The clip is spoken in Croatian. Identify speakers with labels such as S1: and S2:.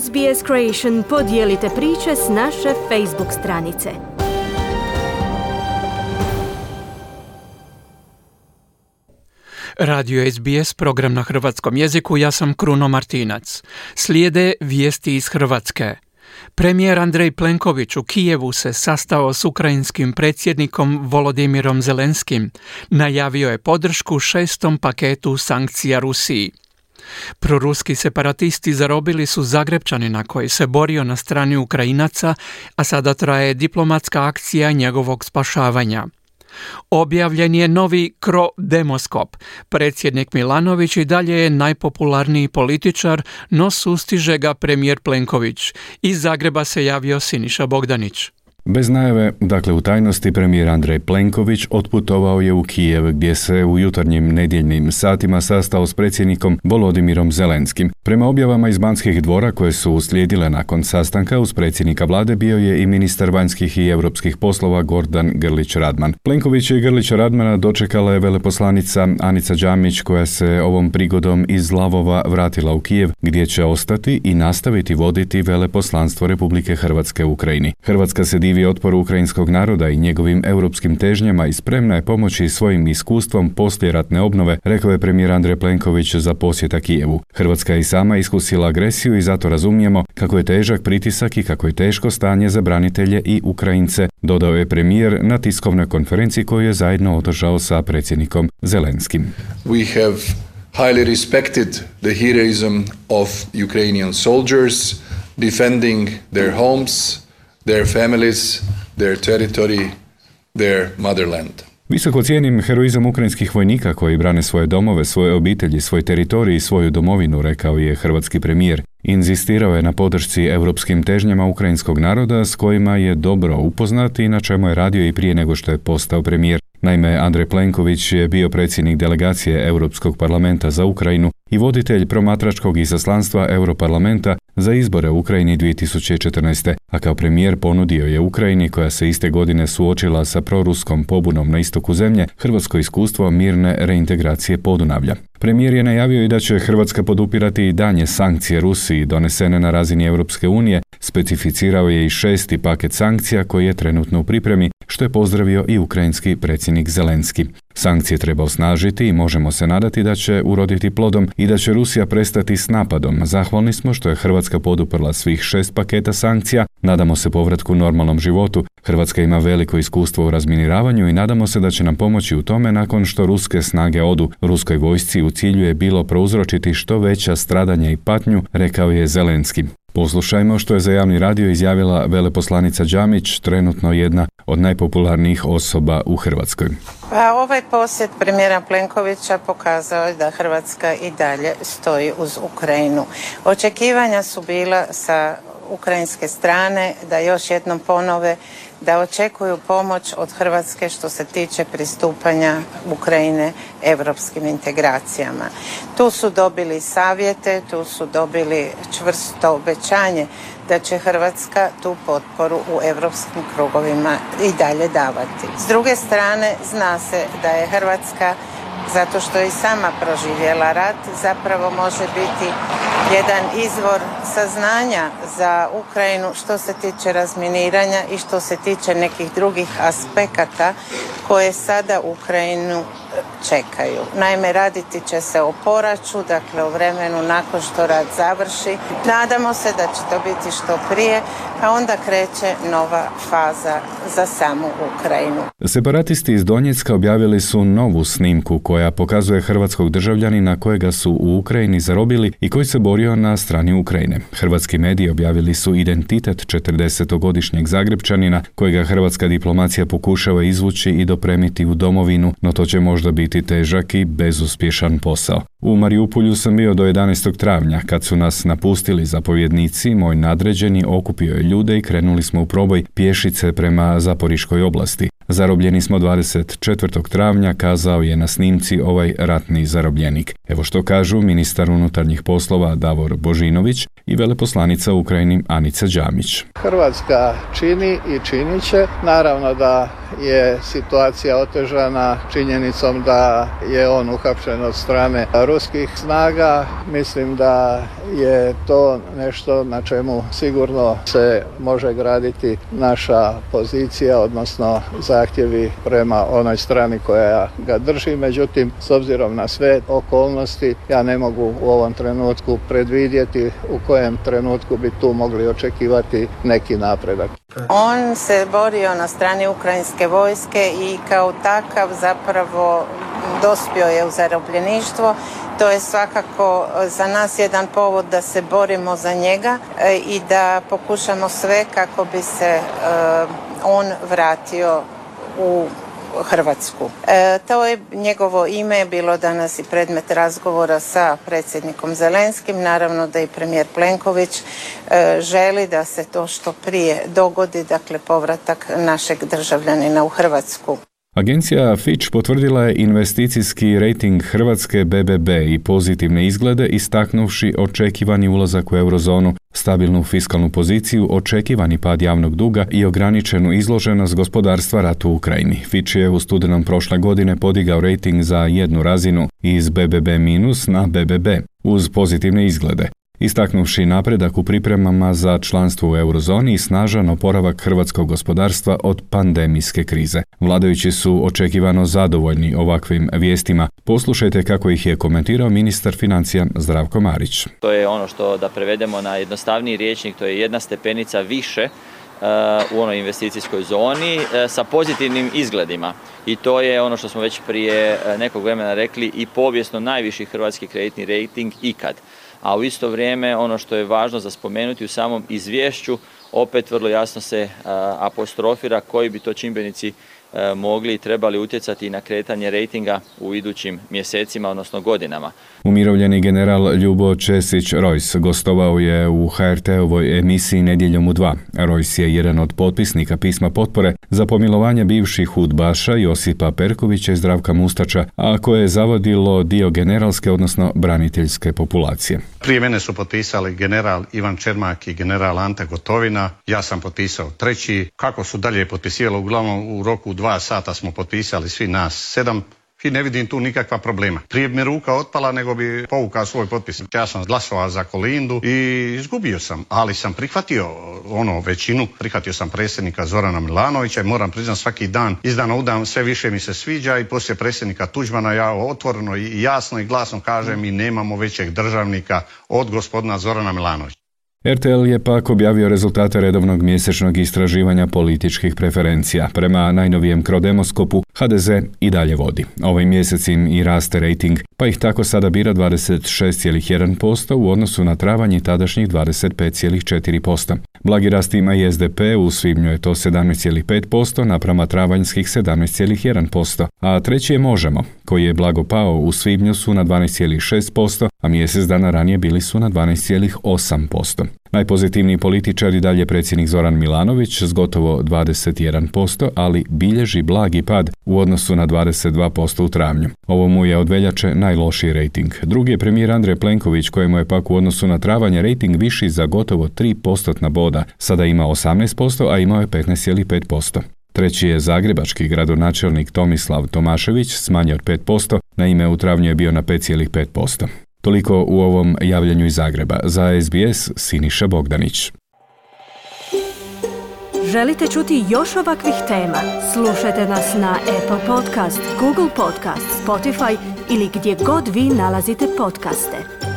S1: SBS Creation podijelite priče s naše Facebook stranice.
S2: Radio SBS, program na hrvatskom jeziku, ja sam Kruno Martinac. Slijede vijesti iz Hrvatske. Premijer Andrej Plenković u Kijevu se sastao s ukrajinskim predsjednikom Volodimirom Zelenskim. Najavio je podršku šestom paketu sankcija Rusiji. Proruski separatisti zarobili su Zagrebčani na koji se borio na strani Ukrajinaca, a sada traje diplomatska akcija njegovog spašavanja. Objavljen je novi Kro Demoskop. Predsjednik Milanović i dalje je najpopularniji političar, no sustiže ga premijer Plenković. Iz Zagreba se javio Siniša Bogdanić.
S3: Bez najave, dakle u tajnosti, premijer Andrej Plenković otputovao je u Kijev gdje se u jutarnjim nedjeljnim satima sastao s predsjednikom Volodimirom Zelenskim. Prema objavama iz Banskih dvora koje su uslijedile nakon sastanka uz predsjednika vlade bio je i ministar vanjskih i europskih poslova Gordan Grlić Radman. Plenković i Grlić Radmana dočekala je veleposlanica Anica Đamić koja se ovom prigodom iz Lavova vratila u Kijev gdje će ostati i nastaviti voditi veleposlanstvo Republike Hrvatske u Ukrajini. Hrvatska se divi otporu ukrajinskog naroda i njegovim europskim težnjama i spremna je pomoći svojim iskustvom poslije ratne obnove, rekao je premijer Andrej Plenković za posjeta Kijevu. Hrvatska je i sama iskusila agresiju i zato razumijemo kako je težak pritisak i kako je teško stanje za branitelje i Ukrajince, dodao je premijer na tiskovnoj konferenciji koju je zajedno održao sa predsjednikom Zelenskim.
S4: We have highly respected the heroism of Ukrainian soldiers defending their homes, their families, their territory, their motherland.
S3: Visoko cijenim heroizam ukrajinskih vojnika koji brane svoje domove, svoje obitelji, svoj teritorij i svoju domovinu, rekao je hrvatski premijer. Inzistirao je na podršci europskim težnjama ukrajinskog naroda s kojima je dobro upoznati i na čemu je radio i prije nego što je postao premijer. Naime, Andrej Plenković je bio predsjednik delegacije Europskog parlamenta za Ukrajinu i voditelj promatračkog izaslanstva Europarlamenta za izbore u Ukrajini 2014. A kao premijer ponudio je Ukrajini, koja se iste godine suočila sa proruskom pobunom na istoku zemlje, hrvatsko iskustvo mirne reintegracije Podunavlja. Premijer je najavio i da će Hrvatska podupirati i danje sankcije Rusiji donesene na razini Europske unije, specificirao je i šesti paket sankcija koji je trenutno u pripremi, što je pozdravio i ukrajinski predsjednik Zelenski. Sankcije treba osnažiti i možemo se nadati da će uroditi plodom i da će Rusija prestati s napadom. Zahvalni smo što je Hrvatska poduprla svih šest paketa sankcija, nadamo se povratku normalnom životu. Hrvatska ima veliko iskustvo u razminiravanju i nadamo se da će nam pomoći u tome nakon što ruske snage odu. Ruskoj vojsci u cilju je bilo prouzročiti što veća stradanja i patnju, rekao je Zelenski. Poslušajmo što je za javni radio izjavila veleposlanica Đamić, trenutno jedna od najpopularnijih osoba u Hrvatskoj.
S5: Pa ovaj posjet premijera Plenkovića pokazao je da Hrvatska i dalje stoji uz Ukrajinu. Očekivanja su bila sa ukrajinske strane da još jednom ponove da očekuju pomoć od Hrvatske što se tiče pristupanja Ukrajine europskim integracijama. Tu su dobili savjete, tu su dobili čvrsto obećanje da će Hrvatska tu potporu u europskim krugovima i dalje davati. S druge strane zna se da je Hrvatska zato što je i sama proživjela rat zapravo može biti jedan izvor saznanja za Ukrajinu što se tiče razminiranja i što se tiče nekih drugih aspekata koje sada Ukrajinu čekaju. Naime, raditi će se o poraču, dakle o vremenu nakon što rad završi. Nadamo se da će to biti što prije, a onda kreće nova faza za samu Ukrajinu.
S3: Separatisti iz Donjecka objavili su novu snimku koja pokazuje hrvatskog državljanina kojega su u Ukrajini zarobili i koji se borio na strani Ukrajine. Hrvatski mediji objavili su identitet 40-godišnjeg Zagrebčanina kojega hrvatska diplomacija pokušava izvući i dopremiti u domovinu, no to će možda biti težak i bezuspješan posao. U Mariupolju sam bio do 11. travnja. Kad su nas napustili zapovjednici, moj nadređeni okupio je ljude i krenuli smo u proboj pješice prema Zaporiškoj oblasti. Zarobljeni smo 24. travnja, kazao je na snimci ovaj ratni zarobljenik. Evo što kažu ministar unutarnjih poslova Davor Božinović i veleposlanica u Ukrajini Anica Đamić.
S6: Hrvatska čini i činit će. Naravno da je situacija otežana činjenicom da je on uhapšen od strane ruskih snaga. Mislim da je to nešto na čemu sigurno se može graditi naša pozicija, odnosno zahtjevi prema onoj strani koja ga drži. Međutim, s obzirom na sve okolnosti, ja ne mogu u ovom trenutku predvidjeti u kojem trenutku bi tu mogli očekivati neki napredak.
S5: On se borio na strani ukrajinske vojske i kao takav zapravo dospio je u zarobljeništvo. To je svakako za nas jedan povod da se borimo za njega e, i da pokušamo sve kako bi se e, on vratio u Hrvatsku. E, to je njegovo ime bilo danas i predmet razgovora sa predsjednikom Zelenskim. Naravno da i premijer Plenković e, želi da se to što prije dogodi, dakle povratak našeg državljanina u Hrvatsku.
S3: Agencija Fitch potvrdila je investicijski rating Hrvatske BBB i pozitivne izglede istaknuvši očekivani ulazak u eurozonu, stabilnu fiskalnu poziciju, očekivani pad javnog duga i ograničenu izloženost gospodarstva ratu u Ukrajini. Fitch je u studenom prošle godine podigao rating za jednu razinu iz BBB- na BBB uz pozitivne izglede istaknuvši napredak u pripremama za članstvo u eurozoni i snažan oporavak hrvatskog gospodarstva od pandemijske krize. Vladajući su očekivano zadovoljni ovakvim vijestima. Poslušajte kako ih je komentirao ministar financija Zdravko Marić.
S7: To je ono što da prevedemo na jednostavniji riječnik, to je jedna stepenica više uh, u onoj investicijskoj zoni uh, sa pozitivnim izgledima. I to je ono što smo već prije uh, nekog vremena rekli i povijesno najviši hrvatski kreditni rating ikad a u isto vrijeme ono što je važno za spomenuti u samom izvješću opet vrlo jasno se apostrofira koji bi to čimbenici mogli i trebali utjecati na kretanje rejtinga u idućim mjesecima, odnosno godinama.
S3: Umirovljeni general Ljubo Česić Rojs gostovao je u HRT-ovoj emisiji Nedjeljom u dva. Rojs je jedan od potpisnika pisma potpore za pomilovanje bivših udbaša Josipa Perkovića i Zdravka Mustača, a koje je zavodilo dio generalske, odnosno braniteljske populacije.
S8: Prije mene su potpisali general Ivan Čermak i general Ante Gotovina. Ja sam potpisao treći. Kako su dalje potpisivali? Uglavnom u roku dva sata smo potpisali svi nas sedam i ne vidim tu nikakva problema. Prije mi ruka otpala nego bi povukao svoj potpis. Ja sam glasovao za Kolindu i izgubio sam, ali sam prihvatio ono većinu, prihvatio sam predsjednika Zorana Milanovića i moram priznati svaki dan, iz dana u dan sve više mi se sviđa i poslije predsjednika Tuđmana ja otvoreno i jasno i glasno kažem mi nemamo većeg državnika od gospodina Zorana Milanovića.
S3: RTL je pak objavio rezultate redovnog mjesečnog istraživanja političkih preferencija. Prema najnovijem krodemoskopu HDZ i dalje vodi. Ovaj mjesec im i raste rating, pa ih tako sada bira 26,1% u odnosu na travanj tadašnjih 25,4%. Blagi rast ima i SDP, u svibnju je to 17,5% naprama travanjskih 17,1%, a treći je Možemo, koji je blago pao u svibnju su na 12,6%, a mjesec dana ranije bili su na 12,8%. Najpozitivniji političar i dalje predsjednik Zoran Milanović s gotovo 21%, ali bilježi blagi pad u odnosu na 22% u travnju. Ovo mu je od veljače najlošiji rejting. Drugi je premijer Andrej Plenković kojemu je pak u odnosu na travanje rejting viši za gotovo 3% boda. Sada ima 18%, a imao je 15,5%. Treći je zagrebački gradonačelnik Tomislav Tomašević s manje od 5%, na ime u travnju je bio na 5,5%. Toliko u ovom javljanju iz Zagreba. Za SBS Siniša Bogdanić.
S1: Želite čuti još ovakvih tema? Slušajte nas na Apple Podcast, Google Podcast, Spotify ili gdje god vi nalazite podcaste.